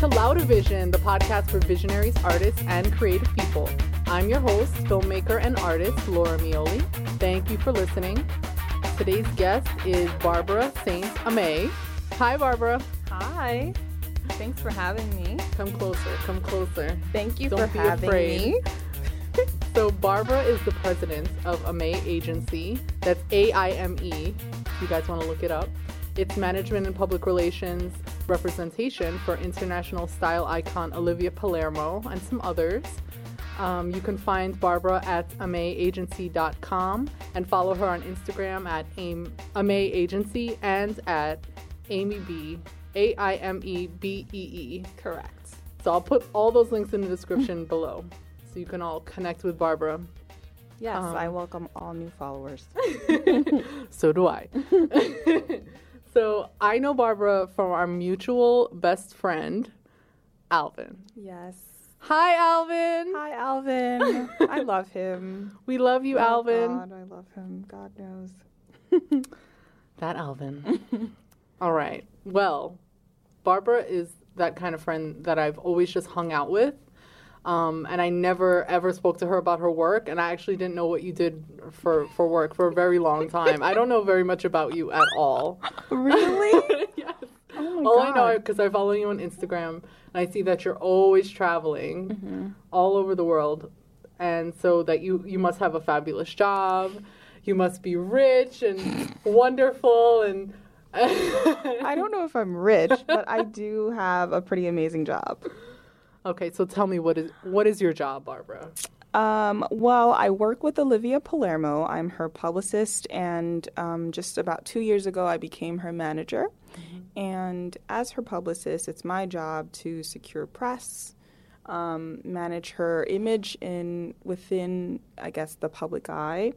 to Louder Vision, the podcast for visionaries, artists, and creative people. I'm your host, filmmaker, and artist, Laura Mioli. Thank you for listening. Today's guest is Barbara Saint Amay. Hi, Barbara. Hi. Thanks for having me. Come closer. Come closer. Thank you Don't for be having afraid. me. So, Barbara is the president of AIME Agency. That's A I M E. You guys want to look it up. It's management and public relations representation for international style icon Olivia Palermo and some others. Um, you can find Barbara at aimeagency.com and follow her on Instagram at aim, AIME Agency and at Amy B. A I M E B E E. Correct. So I'll put all those links in the description below so you can all connect with Barbara. Yes, Um, I welcome all new followers. So do I. so I know Barbara from our mutual best friend, Alvin. yes. Hi, Alvin. Hi, Alvin. I love him. We love you, Oh, Alvin. God, I love him. God knows. That Alvin. all right. Well, Barbara is that kind of friend that I've always just hung out with. Um, and I never ever spoke to her about her work, and I actually didn't know what you did for, for work for a very long time. I don't know very much about you at all. Really? yes. Oh my All I know because I follow you on Instagram and I see that you're always traveling Mm-hmm. all over the world, and so that you you must have a fabulous job. You must be rich and wonderful and. I don't know if I'm rich, but I do have a pretty amazing job. Okay, so tell me what is what is your job, Barbara? Um, well, I work with Olivia Palermo. I'm her publicist, and um, just about two years ago, I became her manager. And as her publicist, it's my job to secure press, um, manage her image in within, I guess, the public eye.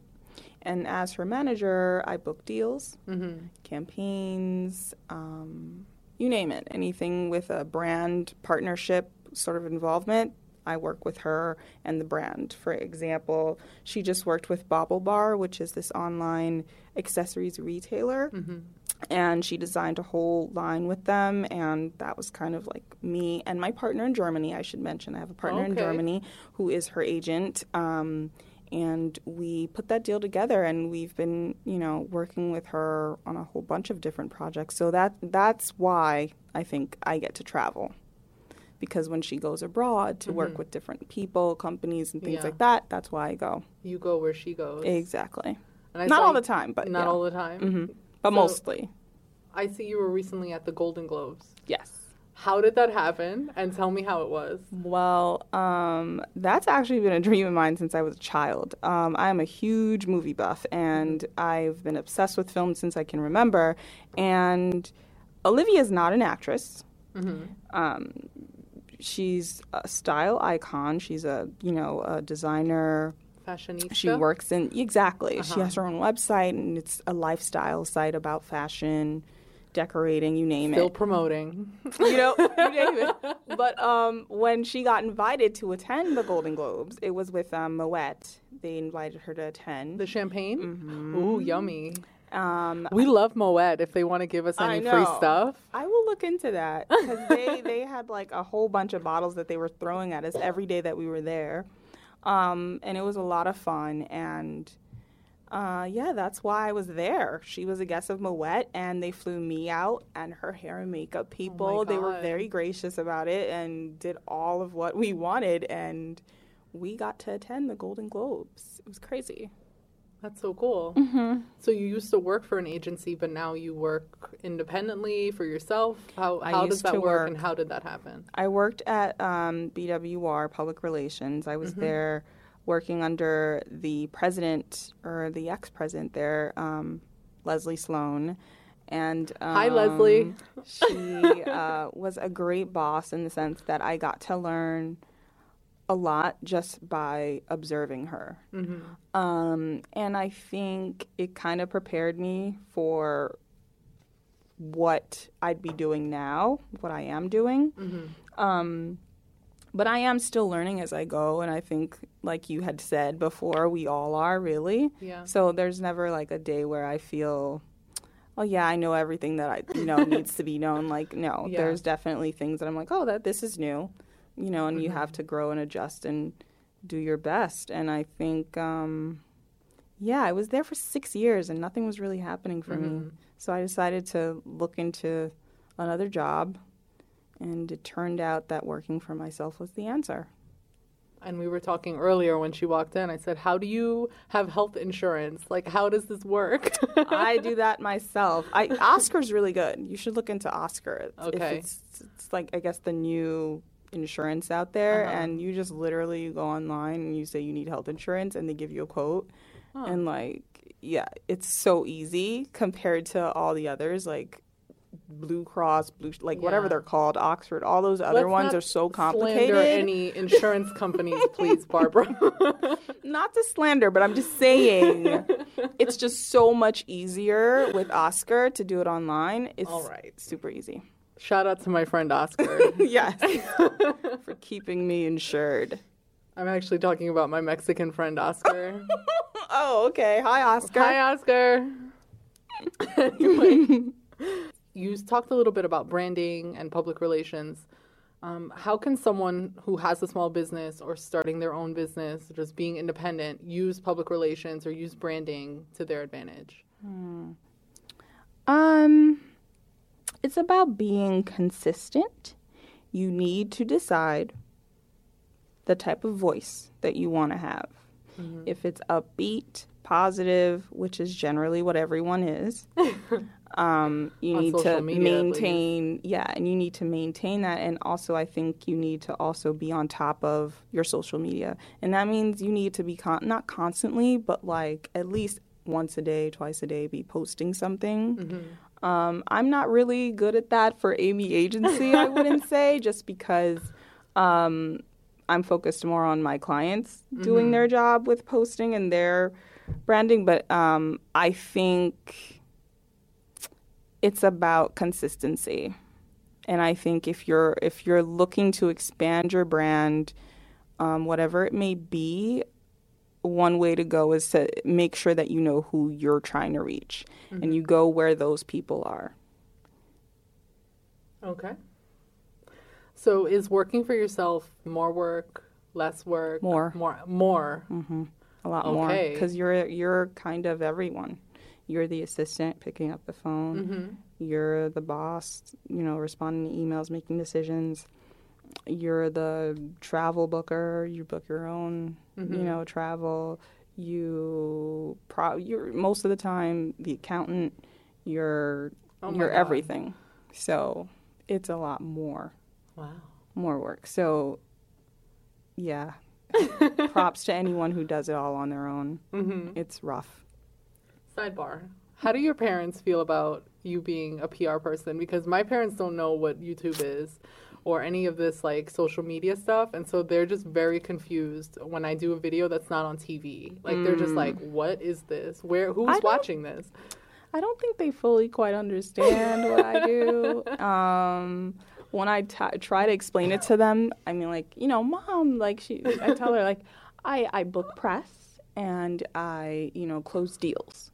And as her manager, I book deals, Mm-hmm. campaigns, um, you name it, anything with a brand partnership sort of involvement. I work with her and the brand. For example, she just worked with BaubleBar, which is this online accessories retailer, Mm-hmm. and she designed a whole line with them. And that was kind of like me and my partner in Germany. I should mention I have a partner in Germany who is her agent. Um, and we put that deal together and we've been you know working with her on a whole bunch of different projects so that that's why i think i get to travel because when she goes abroad to work with different people companies and things Mm-hmm. Yeah. like that that's why i go You go where she goes. exactly And I not all the time but Not yeah. all the time. hmm but So- mostly I see you were recently at the Golden Globes. yes How did that happen? And tell me how it was. Well, um, that's actually been a dream of mine since I was a child. Um, I am a huge movie buff, and I've been obsessed with film since I can remember. And Olivia is not an actress. Mm-hmm. Um, she's a style icon. She's a you know a designer. Fashionista. She works in exactly. She Uh-huh. has her own website, and it's a lifestyle site about fashion, decorating, you name Still it Still promoting. you know, you name it. But um, when she got invited to attend the Golden Globes, it was with um, Moet. They invited her to attend. The champagne? Mm-hmm. Ooh, yummy. Um, We love Moet if they want to give us any free stuff. I will look into that because they, they had like a whole bunch of bottles that they were throwing at us every day that we were there. Um, and it was a lot of fun. And uh, yeah, that's why I was there. She was a guest of Moet, and they flew me out and her hair and makeup people. they were very gracious about it and did all of what we wanted. And we got to attend the Golden Globes. It was crazy. That's so cool. Mm-hmm. So you used to work for an agency, but now you work independently for yourself. How how does that work, work- and how did that happen? I worked at um, BWR Public Relations. I was Mm-hmm. there working under the president or the ex-president there, um, Leslie Sloane. And um, Hi, Leslie. she uh, was a great boss in the sense that I got to learn a lot just by observing her. Mm-hmm. Um, and I think it kind of prepared me for what I'd be doing now, what I am doing. Mm-hmm. Um, but I am still learning as I go, and I think, like you had said before, we all are really. Yeah. So there's never like a day where I feel oh yeah, I know everything that I you know needs to be known. Like no, Yeah. there's definitely things that I'm like, oh that this is new, you know, and you have to grow and adjust and do your best. And I think, um, yeah, I was there for six years and nothing was really happening for me. So I decided to look into another job, and it turned out that working for myself was the answer. And we were talking earlier when she walked in. I said, "How do you have health insurance? Like, how does this work?" I do that myself. I Oscar's really good. You should look into Oscar. It's, Okay. It's, it's like I guess the new insurance out there, Uh-huh. and you just literally go online and you say you need health insurance, and they give you a quote, Huh. and like yeah, it's so easy compared to all the others like. Blue Cross, Blue like whatever they're called, Oxford, all those other Let's ones are so Slander complicated. any insurance companies, please, Barbara. Not to slander, but I'm just saying it's just so much easier with Oscar to do it online. It's All right. super easy. Shout out to my friend Oscar. yes. For keeping me insured. I'm actually talking about my Mexican friend Oscar. Oh, okay. Hi, Oscar. Hi, Oscar. anyway, you talked a little bit about branding and public relations. Um, how can someone who has a small business or starting their own business, or just being independent, use public relations or use branding to their advantage? Um, it's about being consistent. You need to decide the type of voice that you want to have. If it's upbeat, positive, which is generally what everyone is, um, you On need to media, maintain, yeah, and you need to maintain that. And also, I think you need to also be on top of your social media, and that means you need to be con- not constantly, but like at least once a day, twice a day, be posting something. Mm-hmm. Um, I'm not really good at that for AIME Agency, I wouldn't say, just because um, I'm focused more on my clients doing their job with posting and their branding. But um, I think it's about consistency, and I think if you're if you're looking to expand your brand, um, whatever it may be, one way to go is to make sure that you know who you're trying to reach and you go where those people are. Okay. So, is working for yourself more work, less work, More. more, more? A lot more because you're you're kind of everyone. You're the assistant picking up the phone. Mm-hmm. You're the boss, you know, responding to emails, making decisions. You're the travel booker. You book your own, Mm-hmm. you know, travel. You pro. You're most of the time the accountant. You're Oh you're God. everything. So it's a lot more. Wow. more work. So, yeah, props to anyone who does it all on their own. Mm-hmm. It's rough. Sidebar. How do your parents feel about you being a PR person? Because my parents don't know what YouTube is or any of this like social media stuff. And so they're just very confused when I do a video that's not on TV. Like they're just like, what is this? Where who's Mm. Watching this? I don't think they fully quite understand what I do. Um, when I t- try to explain it to them, I mean, like, you know, mom, like, she, I tell her, like, I, I book press and I, you know, close deals.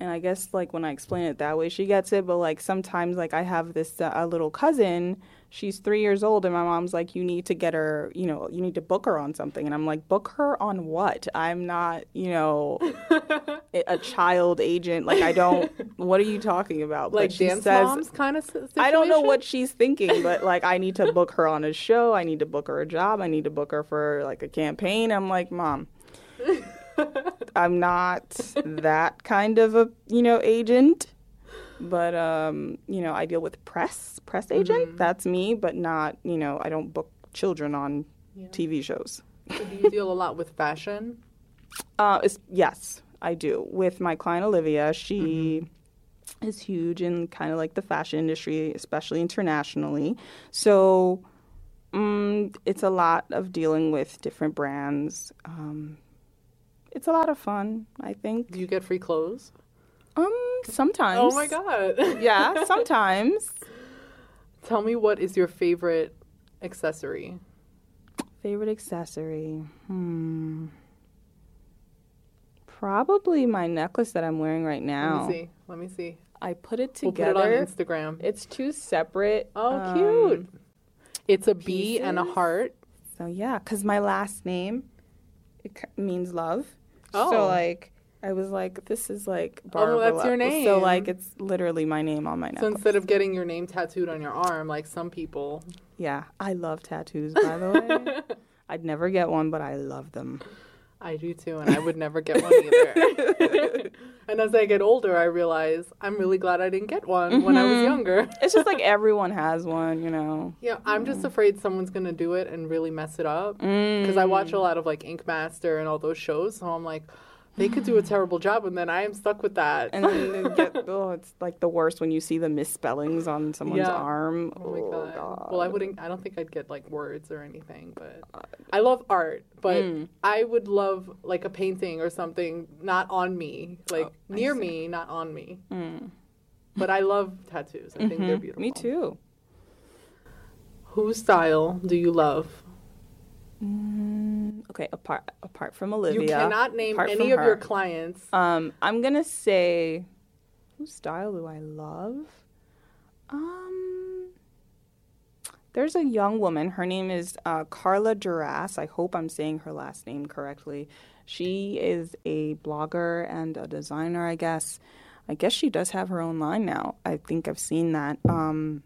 And I guess, like, when I explain it that way, she gets it. But, like, sometimes, like, I have this uh, a little cousin. She's three years old, and my mom's like, you need to get her, you know, you need to book her on something. And I'm like, book her on what? I'm not, you know, a- child agent. Like, I don't, what are you talking about? But Like she dance says- moms kind of situation? I don't know what she's thinking, but like I need to book her on a show. I need to book her a job. I need to book her for like a campaign. I'm like, mom, I'm not that kind of a you know agent, but um, you know I deal with press press agent. That's me, but not you know I don't book children on Yeah. TV shows. So do you deal a lot with fashion? Uh, yes, I do. With my client Olivia, she is huge in kind of like the fashion industry, especially internationally. So mm, it's a lot of dealing with different brands. Um, it's a lot of fun, I think. Do you get free clothes? Um, sometimes. Oh my god. yeah, sometimes. Tell me what is your favorite accessory? Favorite accessory? Hmm. Probably my necklace that I'm wearing right now. Let me see. Let me see. I put it together. We'll put it on Instagram. it's two separate. Oh, um, cute. It's a bee and a heart. So yeah, because my last name it means love. Oh. So like I was like, this is like Barbara. Oh, Barbara. that's your name. So like it's literally my name on my neck. So instead of getting your name tattooed on your arm like some people, yeah, I love tattoos. By the way, I'd never get one, but I love them. I do too, and I would never get one either. and as I get older, I realize I'm really glad I didn't get one when I was Mhm. younger. It's just like everyone has one, you know. Yeah, I'm just afraid someone's gonna do it and really mess it up. Mm. Because I watch a lot of like Ink Master and all those shows, so I'm like, they could do a terrible job, and then I am stuck with that. And then get, oh, it's like the worst when you see the misspellings on someone's Yeah. arm. Oh my god. God. Well, I wouldn't. I don't think I'd get like words or anything, but I love art. But Mm. I would love like a painting or something not on me, like Oh, near me, not on me. Mm. But I love tattoos. I think they're Mhm. beautiful. Me too. Whose style do you love? Mm, okay, apart apart from Olivia, You cannot name any of your clients. Um, I'm gonna say, whose style do I love? Um, there's a young woman. Her name is uh, Carla Duras. I hope I'm saying her last name correctly. She is a blogger and a designer, I guess. I guess she does have her own line now. I think I've seen that. Um,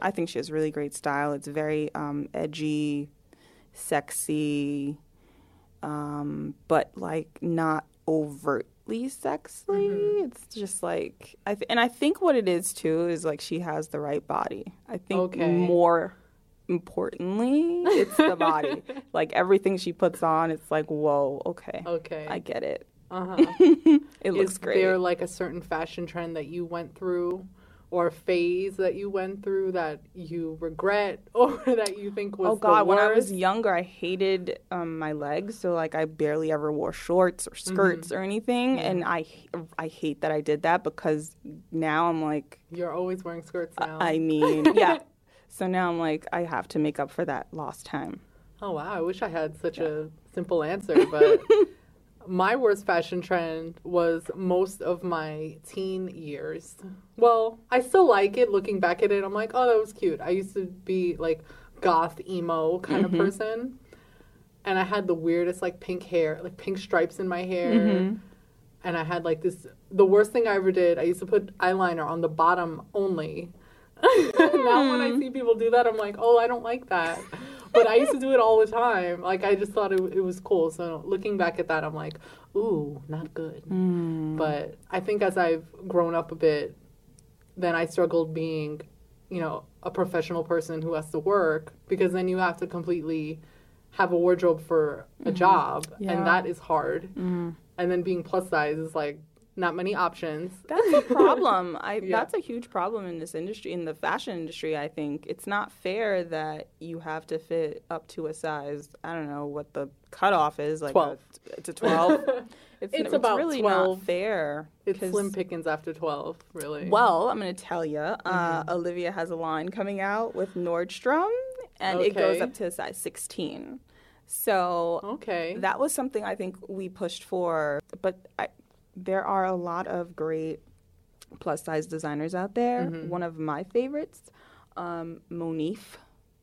I think she has really great style. It's very um, edgy, sexy, um, but like not overtly sexy. Mhm. It's just like I th- and I think what it is too is like she has the right body. I think Okay. more importantly, it's the body. like everything she puts on, it's like whoa, okay, Okay. I get it. Uh huh. It looks Is great. Is there like a certain fashion trend that you went through, or a phase that you went through that you regret, or that you think was Oh God! When I was younger, I hated um, my legs, so like I barely ever wore shorts or skirts Mm-hmm. or anything, and I I hate that I did that because now I'm like You're always wearing skirts now. I mean yeah, so now I'm like I have to make up for that lost time. Oh wow, I wish I had such a simple answer, but my worst fashion trend was most of my teen years. Well, I still like it looking back at it. I'm like, "Oh, that was cute." I used to be like goth emo kind Mm-hmm. of person. And I had the weirdest like pink hair, like pink stripes in my hair. Mm-hmm. And I had like this the worst thing I ever did, I used to put eyeliner on the bottom only. now when I see people do that, I'm like, "Oh, I don't like that." But I used to do it all the time. Like I just thought it, it was cool. So looking back at that, I'm like, ooh, not good. Mm. But I think as I've grown up a bit, then I struggled being, you know, a professional person who has to work because then you have to completely have a wardrobe for a job, Yeah. and that is hard. Mm. And then being plus size is like not many options. That's a problem. I Yeah. that's a huge problem in this industry, in the fashion industry. I think it's not fair that you have to fit up to a size. I don't know what the cutoff is, like 12. A, it's a twelve. It's, It's about really 12. not fair. It's slim pickings after 12, really. Well, I'm going to tell you, uh, Mm-hmm. Olivia has a line coming out with Nordstrom, and it goes up to a size 16. So okay. that was something I think we pushed for, but I, there are a lot of great plus size designers out there. Mm-hmm. One of my favorites, um, Monif.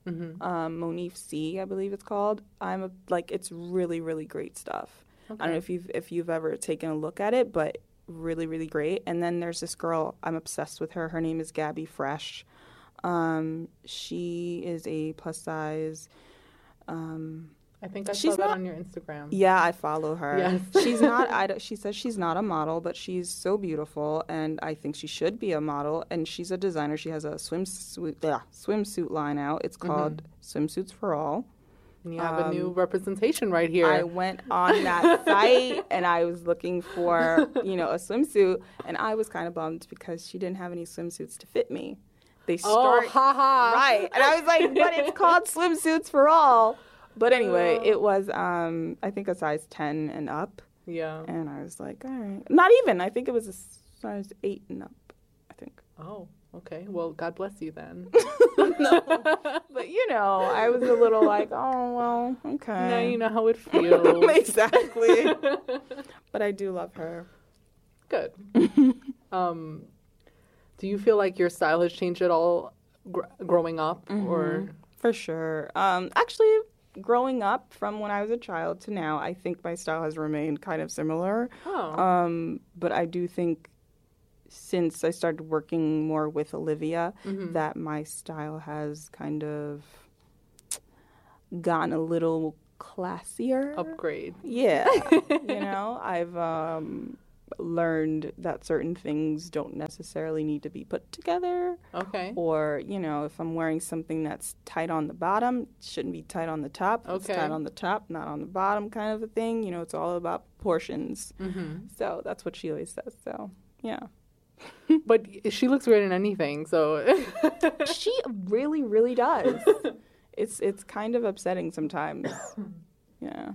Mhm. Um, Monif C, I believe it's called. I'm a, like, it's really, really great stuff. I don't know if you've if you've ever taken a look at it, but really, really great. And then there's this girl I'm obsessed with her. Her name is Gabi Fresh. Um, she is a plus size. Um, I think I She's saw that not- on your Instagram. yeah, I follow her. Yes. she's not. I, she says she's not a model, but she's so beautiful, and I think she should be a model. And she's a designer. She has a swimsuit, yeah, swimsuit line out. It's called Swimsuits for All. And you have a new representation right here. Um, I went on that site and I was looking for, you know, a swimsuit, and I was kind of bummed because she didn't have any swimsuits to fit me. They oh, start haha. right, and I was like, but it's called swimsuits for all. But anyway, it was, um, I think, a size ten and up, Yeah. and I was like, all right, not even. I think it was a size eight and up. I think. Oh, okay. Well, God bless you then. But you know, I was a little like, oh well, okay. now you know how it feels. exactly. but I do love her. Good. Um, do you feel like your style has changed at all gr- growing up, Mm-hmm. or For sure. Um, actually, growing up from when I was a child to now, I think my style has remained kind of similar. oh, Um, but I do think since I started working more with Olivia, Mm-hmm. that my style has kind of gotten a little classier. upgrade? Yeah. you know, I've um, learned that certain things don't necessarily need to be put together. Okay. Or, you know, if I'm wearing something that's tight on the bottom, it shouldn't be tight on the top. If It's tight on the top, not on the bottom, kind of a thing. You know, it's all about proportions. hmm So that's what she always says. So, yeah. But she looks great in anything, so she really, really does. it's it's kind of upsetting sometimes. Yeah.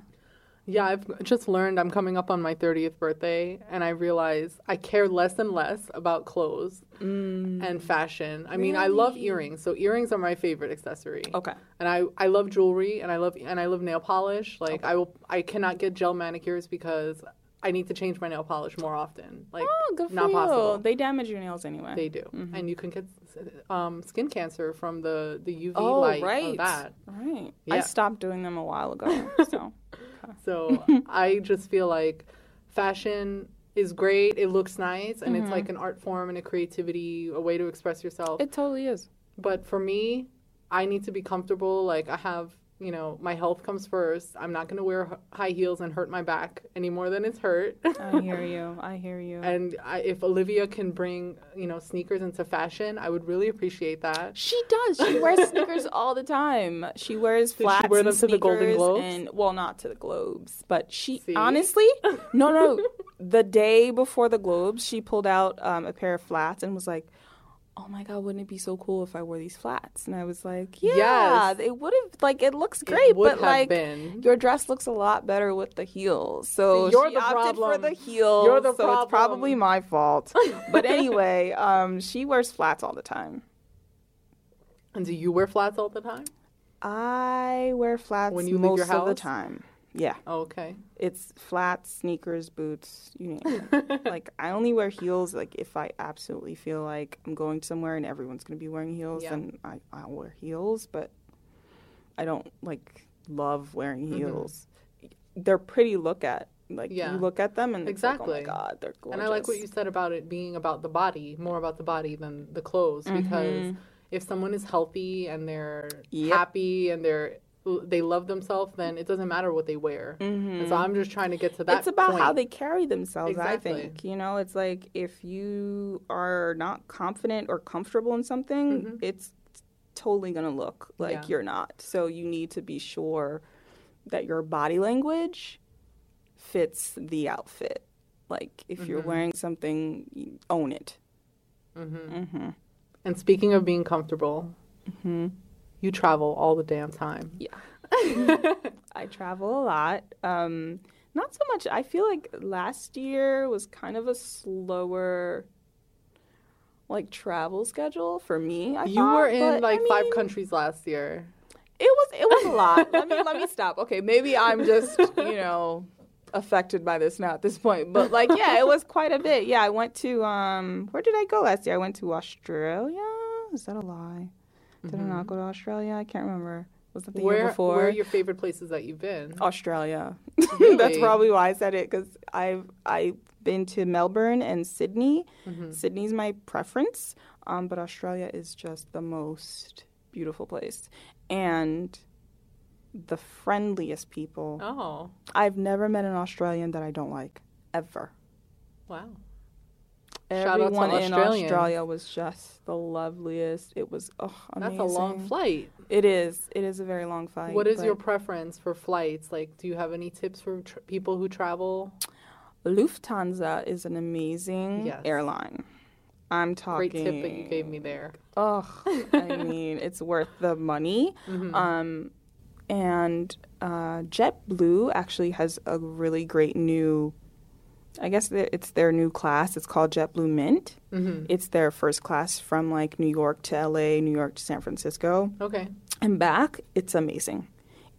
Yeah, I've just learned I'm coming up on my 30th birthday, and I realize I care less and less about clothes and fashion. I mean, I love earrings, so earrings are my favorite accessory. Okay. And I, I love jewelry, and I love and I love nail polish. Like I will, I cannot get gel manicures because I need to change my nail polish more often. Like Oh, good for not you. possible. They damage your nails anyway. They do, and you can get um, skin cancer from the the UV oh, light right. of that. Right. Yeah. I stopped doing them a while ago. So. So I just feel like fashion is great. It looks nice, and it's mm-hmm. like an art form and a creativity, a way to express yourself. It totally is. but for me, I need to be comfortable. Like I have, you know, my health comes first. I'm not going to wear high heels and hurt my back any more than it's hurt. I hear you. I hear you. and I, if Olivia can bring, you know, sneakers into fashion, I would really appreciate that. She does. She wears sneakers all the time. She wears she flats wear and them to the Golden Globes? and well, not to the Globes, but she See? honestly, no, no. The day before the Globes, she pulled out um, a pair of flats and was like, "Oh my god, wouldn't it be so cool if I wore these flats?" And I was like, "Yeah, Yes. it would have. Like, it looks great, would but like." been. Your dress looks a lot better with the heels, so you're she the opted for problem. the heels. You're the so it's probably my fault. but anyway, um, she wears flats all the time. And do you wear flats all the time? I wear flats When you leave most your of the time. Yeah, Oh, okay. it's flats, sneakers, boots. You name it. like I only wear heels like if I absolutely feel like I'm going somewhere and everyone's gonna be wearing heels, Yeah. then I I'll wear heels. But I don't like love wearing heels. They're pretty look at. Like Mm-hmm. Yeah. you look at them and Exactly. like, oh my god, they're gorgeous. And I like what you said about it being about the body, more about the body than the clothes. Because if someone is healthy and they're Yep. happy and they're they love themselves, then it doesn't matter what they wear. And so I'm just trying to get to that. it's about how they carry themselves Exactly. i think you know it's like if you are not confident or comfortable in something it's totally going to look like Mm-hmm. Yeah. you're not so you need to be sure that your body language fits the outfit like if you're Mm-hmm. wearing something own it And speaking of being comfortable, you travel all the damn time. yeah. I travel a lot. Um not so much. I feel like last year was kind of a slower like travel schedule for me I You thought, were in but, like I five mean, countries last year. it was it was a lot. Let me let me stop. Okay maybe i'm just you know affected by this now at this point but like yeah it was quite a bit. Yeah i went to um where did i go last year? I went to australia? Is that a lie did i not go to australia i can't remember was that the year Mm-hmm. Before where are your favorite places that you've been? Australia. Really? That's probably why I said it because I've I've been to Melbourne and Sydney. Mm-hmm. Sydney's my preference, um, but Australia is just the most beautiful place and the friendliest people. Oh, I've never met an Australian that I don't like ever. wow. Shout out to Everyone in. Australia was just the loveliest. It was oh, amazing. That's a long flight. It is. It is a very long flight. What is your preference for flights? Like, do you have any tips for tr- people who travel? Lufthansa is an amazing Yes. airline. I'm talking. Great tip that you gave me there. Oh, I mean, it's worth the money. Mm-hmm. Um, and uh, JetBlue actually has a really great new. I guess it's their new class. It's called JetBlue Mint. Mm-hmm. It's their first class from like New York to LA, New York to San Francisco, Okay. and back. It's amazing.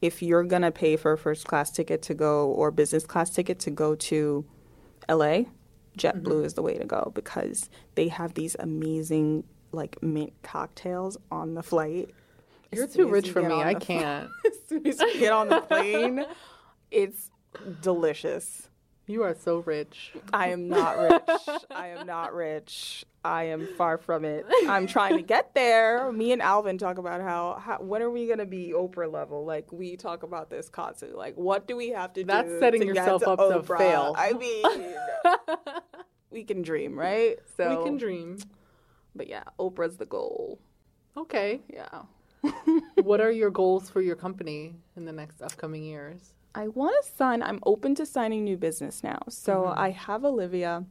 If you're gonna pay for a first class ticket to go or business class ticket to go to LA, JetBlue is the way to go because they have these amazing like mint cocktails on the flight. As You're too rich you for me. I can't. as soon as you get on the plane, it's delicious. You are so rich. I am not rich. I am not rich. I am far from it. I'm trying to get there. Me and Alvin talk about how, how when are we gonna be Oprah level? Like we talk about this constantly. Like what do we have to That's do? That's setting to yourself to up to Oprah? fail. I mean, we can dream, right? So we can dream. But yeah, Oprah's the goal. Okay. Yeah. what are your goals for your company in the next upcoming years? I want to sign. I'm open to signing new business now. So I have Olivia,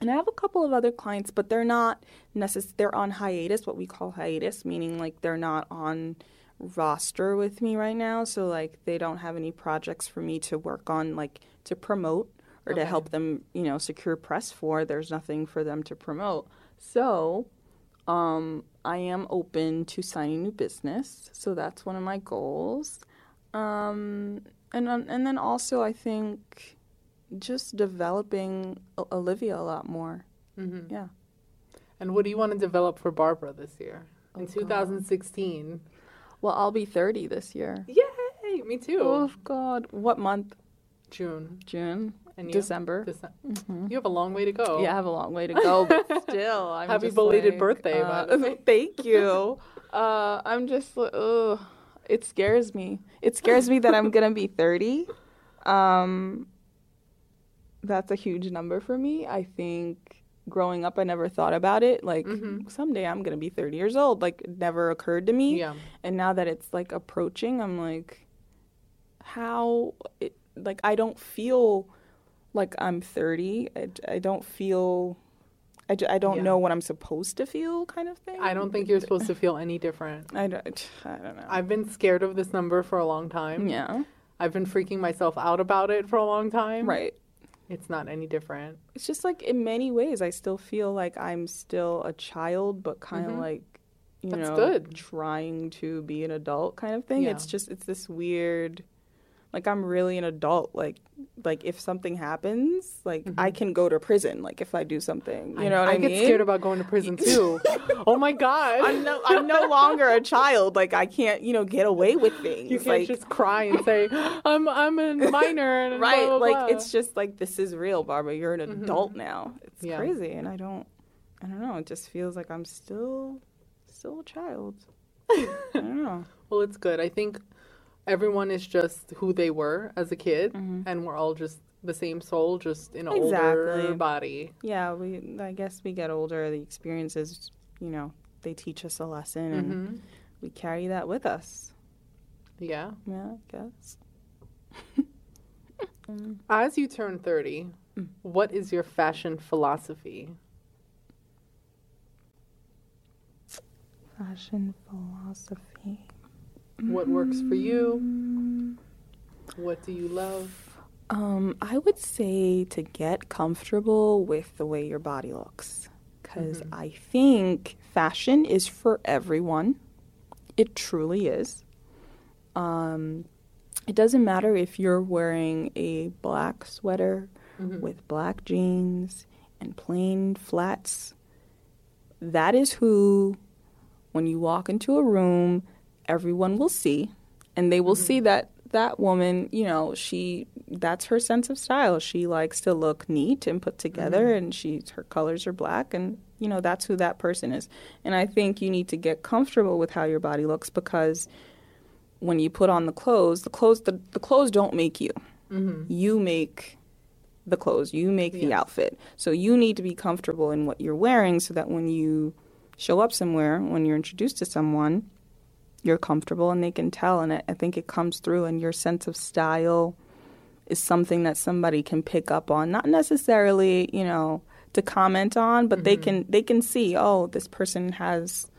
and I have a couple of other clients, but they're not necess- They're on hiatus, what we call hiatus, meaning like they're not on roster with me right now. So like they don't have any projects for me to work on, like to promote or to help them, you know, secure press for. There's nothing for them to promote. So um, I am open to signing new business, so that's one of my goals. Um, and and then also I think just developing Olivia a lot more. Mm-hmm. Yeah. And what do you want to develop for Barbara this year? In Oh, God. 2016. Well, I'll be 30 this year. Yay! Me too. Oh God, what month? June. June, And you? December. Dece- You have a long way to go. Yeah, I have a long way to go, but still, I'm Happy belated like, birthday, uh. Thank you. Uh, I'm just, ugh, it scares me. It scares me that I'm gonna be 30. Um, that's a huge number for me. I think growing up, I never thought about it. Like Mhm. someday I'm gonna be 30 years old. Like it never occurred to me. Yeah. And now that it's like approaching, I'm like, how? It, like I don't feel like I'm 30. I, I don't feel. I, I don't Yeah. know what I'm supposed to feel, kind of thing. I don't think you're supposed to feel any different. I don't. I don't know. I've been scared of this number for a long time. yeah. I've been freaking myself out about it for a long time. Right. It's not any different. It's just like in many ways, I still feel like I'm still a child, but kind of Mhm. like, you That's know, good. trying to be an adult kind of thing. Yeah. It's just it's this weird, like I'm really an adult. Like, like if something happens, like I can go to prison. Like if I do something, you know what I, I get scared about going to prison too. oh my god. I'm no, I'm no longer a child. Like I can't, you know, get away with things. you can't like, just cry and say, "I'm I'm a minor." And right blah, blah, like blah. Mm-hmm. it's just like this is real barbara you're an adult now it's Yeah. crazy and i don't i don't know it just feels like i'm still still a child i don't know Well, it's good. I think everyone is just who they were as a kid, Mm-hmm. and we're all just the same soul, just in an Exactly. older body. yeah we i guess we get older the experiences you know they teach us a lesson and hmm we carry that with us Yeah. yeah i guess As you turn 30, Mm. what is your fashion philosophy? fashion philosophy What works for you? What do you love? Um, I would say to get comfortable with the way your body looks. Because Mhm. I think fashion is for everyone. It truly is. Um, it doesn't matter if you're wearing a black sweater Mhm. with black jeans and plain flats. That is who, when you walk into a room, everyone will see. And they will see that that woman, you know, she that's her sense of style. She likes to look neat and put together and she's her colors are black and you know, that's who that person is. And I think you need to get comfortable with how your body looks because when you put on the clothes, the clothes the, the clothes don't make you. Mhm. You make the clothes, you make the outfit. So you need to be comfortable in what you're wearing so that when you show up somewhere, when you're introduced to someone, you're comfortable and they can tell. And I, I think it comes through, and your sense of style is something that somebody can pick up on. Not necessarily, you know, to comment on, but they mm-hmm. can they can see, oh, this person has,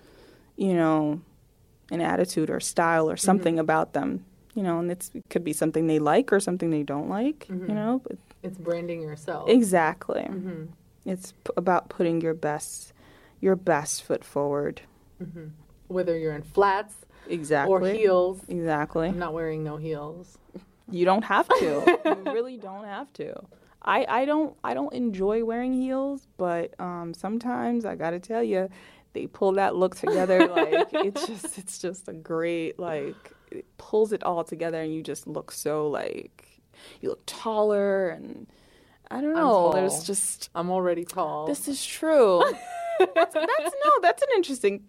you know, an attitude or style or mm-hmm. something about them. You know, and it's, it could be something they like or something they don't like. You mm-hmm. know, but It's branding yourself. exactly. hmm It's p- about putting your best your best foot forward. Whether you're in flats Exactly. or heels. Exactly. I'm not wearing no heels. You don't have to. you really don't have to. I, I don't I don't enjoy wearing heels, but um, sometimes I gotta tell you, they pull that look together. like it's just it's just a great like it pulls it all together, and you just look so like you look taller and I don't know. There's just I'm already tall. this is true. that's, that's no, that's an interesting.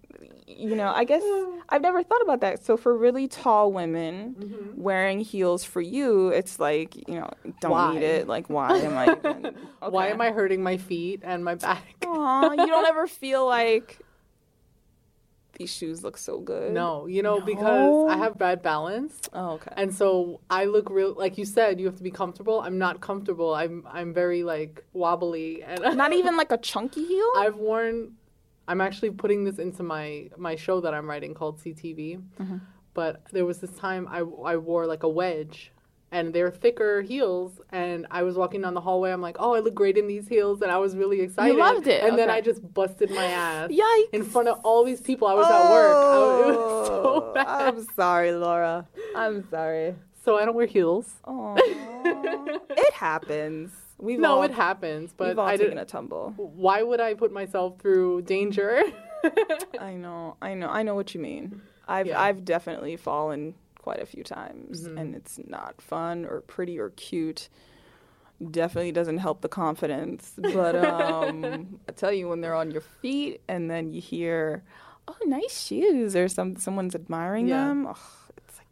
You know, I guess I've never thought about that. So for really tall women Mm-hmm. wearing heels for you, it's like you know, don't Why? need it. Like, why am I? Even, Why am I hurting my feet and my back? Aw, you don't ever feel like these shoes look so good. No, you know, because I have bad balance. Oh, okay. And so I look real like you said, you have to be comfortable. I'm not comfortable. I'm I'm very like wobbly and Not even like a chunky heel. I've worn I'm actually putting this into my my show that I'm writing called CTV. Mm-hmm. But there was this time I I wore like a wedge and they're thicker heels and I was walking down the hallway I'm like, "Oh, I look great in these heels." And I was really excited. You loved it, And then. I just busted my ass Yikes! in front of all these people. I was at work. I, it was so Oh, bad. I'm sorry, Laura. I'm sorry. So I don't wear heels. Oh, it happens. We've No, all, it happens, but we've all I taken didn't. a tumble. Why would I put myself through danger? I know, I know, I know what you mean. I've Yeah. I've definitely fallen quite a few times, Mm-hmm. and it's not fun or pretty or cute. Definitely doesn't help the confidence. But um, I tell you, when they're on your feet, and then you hear, "Oh, nice shoes," or some someone's admiring Yeah. them. Oh,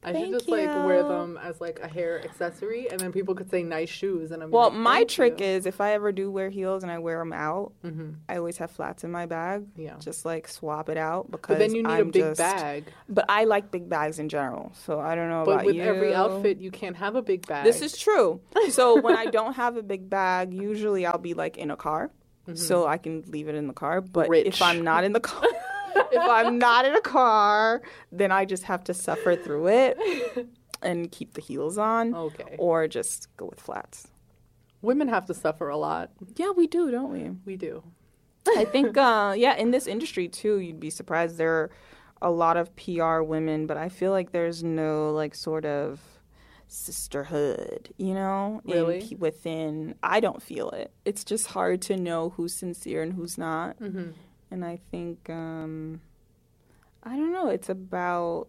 it's like I should "Thank just like wear them as like a hair accessory, and then people could say nice shoes, and I'm Well, like, my trick you." is if I ever do wear heels and I wear them out, Mhm. I always have flats in my bag. Yeah. Just like swap it out because But then you need I'm a big just- bag. But I like big bags in general, so I don't know But about with every outfit, you can't have a big bag. This is true. So when I don't have a big bag, usually I'll be like in a car, so I can leave it in the car. But Mm-hmm. Rich. if I'm not in the car, if I'm not in a car, then I just have to suffer through it and keep the heels on, okay. or just go with flats. Women have to suffer a lot. Yeah, we do, don't we? We do. I think, uh, yeah, in this industry too, you'd be surprised. There are a lot of PR women, but I feel like there's no like sort of sisterhood, you know, Really? pe- within. I don't feel it. It's just hard to know who's sincere and who's not. hmm And I think, um, I don't know. It's about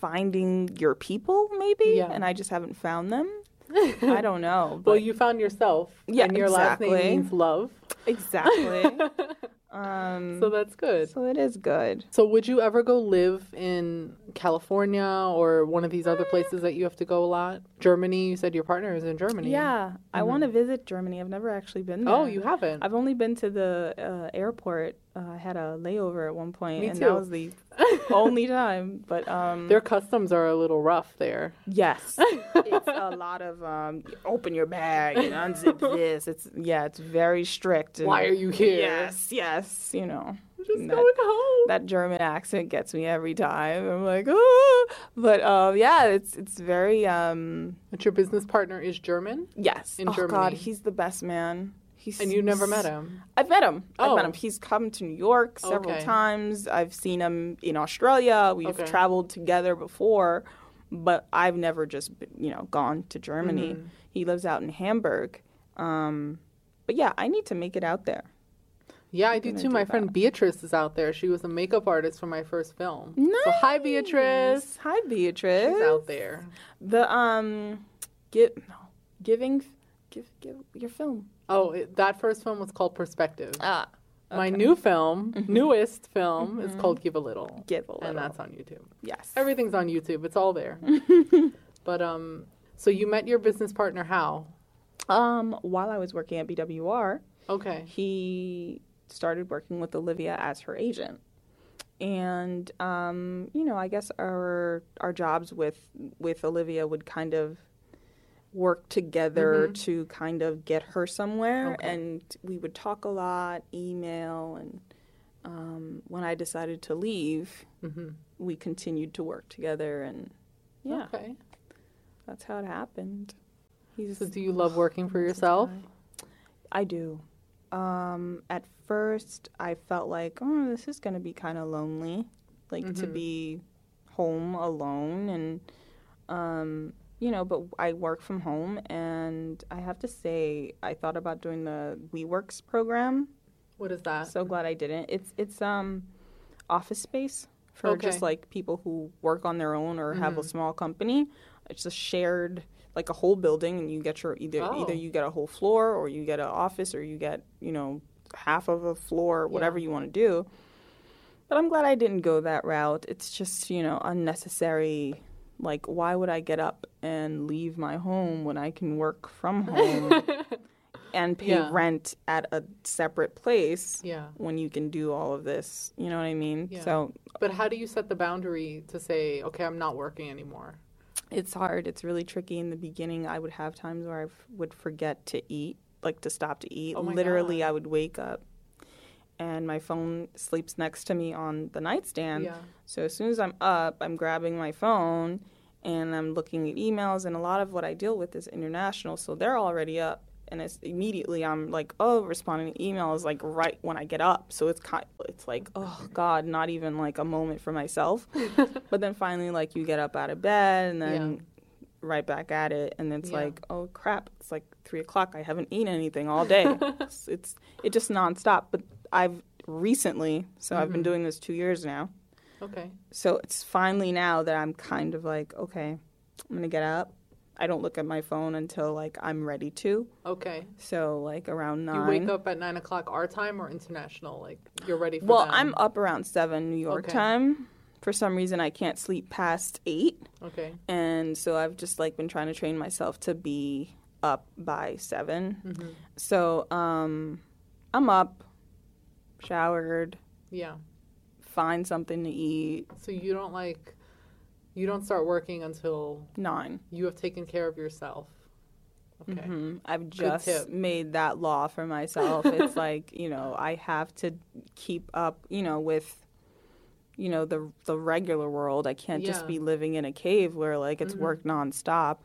finding your people, maybe. Yeah. And I just haven't found them. I don't know. Well, you found yourself. Yeah, and your last exactly. name means love. exactly. um, So that's good. so it is good. So would you ever go live in California or one of these other places that you have to go a lot? Germany, you said your partner is in Germany. Yeah, I want to visit Germany. I've never actually been there. Oh, you haven't. I've only been to the uh, airport. Uh, I had a layover at one point, and that was the only time. But um, Their customs are a little rough there. yes, it's a lot of um, open your bag and unzip this. It's yeah, it's very strict. and- Why are you here? Yes, yes, you know. Just that- going home. that German accent gets me every time. I'm like, oh, but um, yeah, it's it's very um, But your business partner is German, yes. In oh God, he's the best man. He's and you never met him. I've met him. I've met Oh. him. He's come to New York several Okay. times. I've seen him in Australia. We've Okay. traveled together before, but I've never just you know gone to Germany. Mm-hmm. He lives out in Hamburg. Um, but yeah, I need to make it out there. Yeah, I do too. do My that. friend Beatrice is out there. She was a makeup artist for my first film. So hi, Beatrice. Hi, Beatrice. She's out there. The um, give no, giving, give give your film. Oh, it, that first film was called Perspective. Ah, My new film, newest film, is called Give a Little, give a little. and that's on YouTube. yes. Everything's on YouTube. It's all there. but um, so you met your business partner how? Um, while I was working at BWR, Okay. he started working with Olivia as her agent. And um, you know, I guess our our jobs with with Olivia would kind of work together to kind of get her somewhere Okay. and we would talk a lot, email and um, when I decided to leave, hmm we continued to work together and yeah, Okay. that's how it happened. He's So do you love working for yourself? I do. Um, at first, I felt like, oh, this is going to be kind of lonely, like to Mhm. be home alone. And um, you know, but I work from home, and I have to say, I thought about doing the WeWorks program. What is that? So glad I didn't. It's it's um office space for Okay. just like people who work on their own or have a Mhm. small company. It's a shared like a whole building, and you get your either Oh. either you get a whole floor or you get an office or you get you know half of a floor, whatever you want to do. But I'm glad I didn't go that route. It's just you know unnecessary. Like, why would I get up and leave my home when I can work from home and pay Yeah. rent at a separate place? yeah. when you can do all of this. You know what I mean? Yeah. So But how do you set the boundary to say, okay, I'm not working anymore? it's hard. It's really tricky in the beginning. I would have times where I f- would forget to eat, like to stop to eat. Oh Literally, God. I would wake up and my phone sleeps next to me on the nightstand. yeah. So as soon as I'm up, I'm grabbing my phone and I'm looking at emails. And a lot of what I deal with is international, so they're already up. And it's immediately I'm like, oh, responding to emails like right when I get up. So it's kind, it's like, oh God, not even like a moment for myself. but then finally, like you get up out of bed and then right back at it, and it's Yeah. like, oh crap, it's like three o'clock. I haven't eaten anything all day. it's, it's it just nonstop. But I've recently, so I've been Mhm. doing this two years now Okay. so it's finally now that I'm kind of like, okay, I'm gonna get up. I don't look at my phone until like I'm ready to. Okay. So like around nine. You wake up at nine o'clock our time or international? Like you're ready for well, them? I'm up around seven New York Okay. time. For some reason, I can't sleep past eight, Okay. and so I've just like been trying to train myself to be up by 7 hmm So um, I'm up, showered, Yeah. find something to eat. So you don't like, you don't start working until Nine. you have taken care of yourself. Okay. hmm I've just made that law for myself. it's like you know I have to keep up, you know, with you know the the regular world. I can't just be living in a cave where like it's Mhm. work nonstop.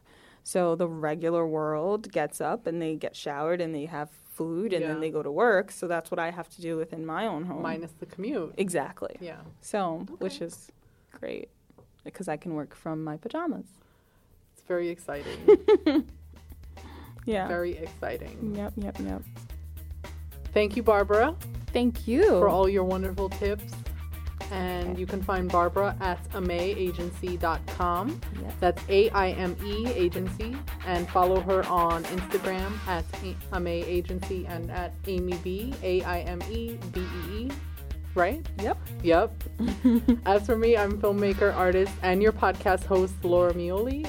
So the regular world gets up and they get showered and they have food and Yeah. then they go to work. So that's what I have to do within my own home. Minus the commute. exactly. Yeah. So which is great because I can work from my pajamas. It's very exciting. Yeah. very exciting. Yep. Yep. Yep. Thank you, Barbara, Thank you for all your wonderful tips. And you can find Barbara at aimeagency.com. Yep. That's A I M E agency. And follow her on Instagram at A- AIME Agency and at Amy B, A I M E B E E. Right? Yep. Yep. As for me, I'm filmmaker, artist, and your podcast host, Laura Mioli.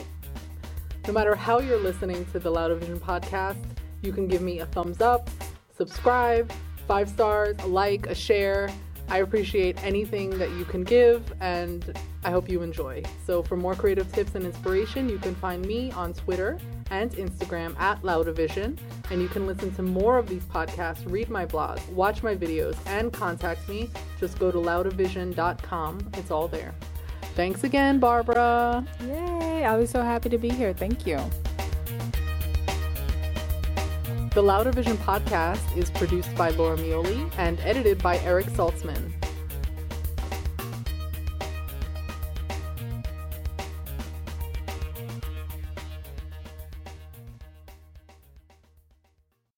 No matter how you're listening to the Louder Vision podcast, you can give me a thumbs up, subscribe, five stars, a like, a share. I appreciate anything that you can give, and I hope you enjoy. So, for more creative tips and inspiration, you can find me on Twitter and Instagram at Loudavision, and you can listen to more of these podcasts, read my blog, watch my videos, and contact me. Just go to loudavision.com. It's all there. Thanks again, Barbara. Yay! I was so happy to be here. Thank you. The Louder Vision podcast is produced by Laura Mioli and edited by Eric Saltzman.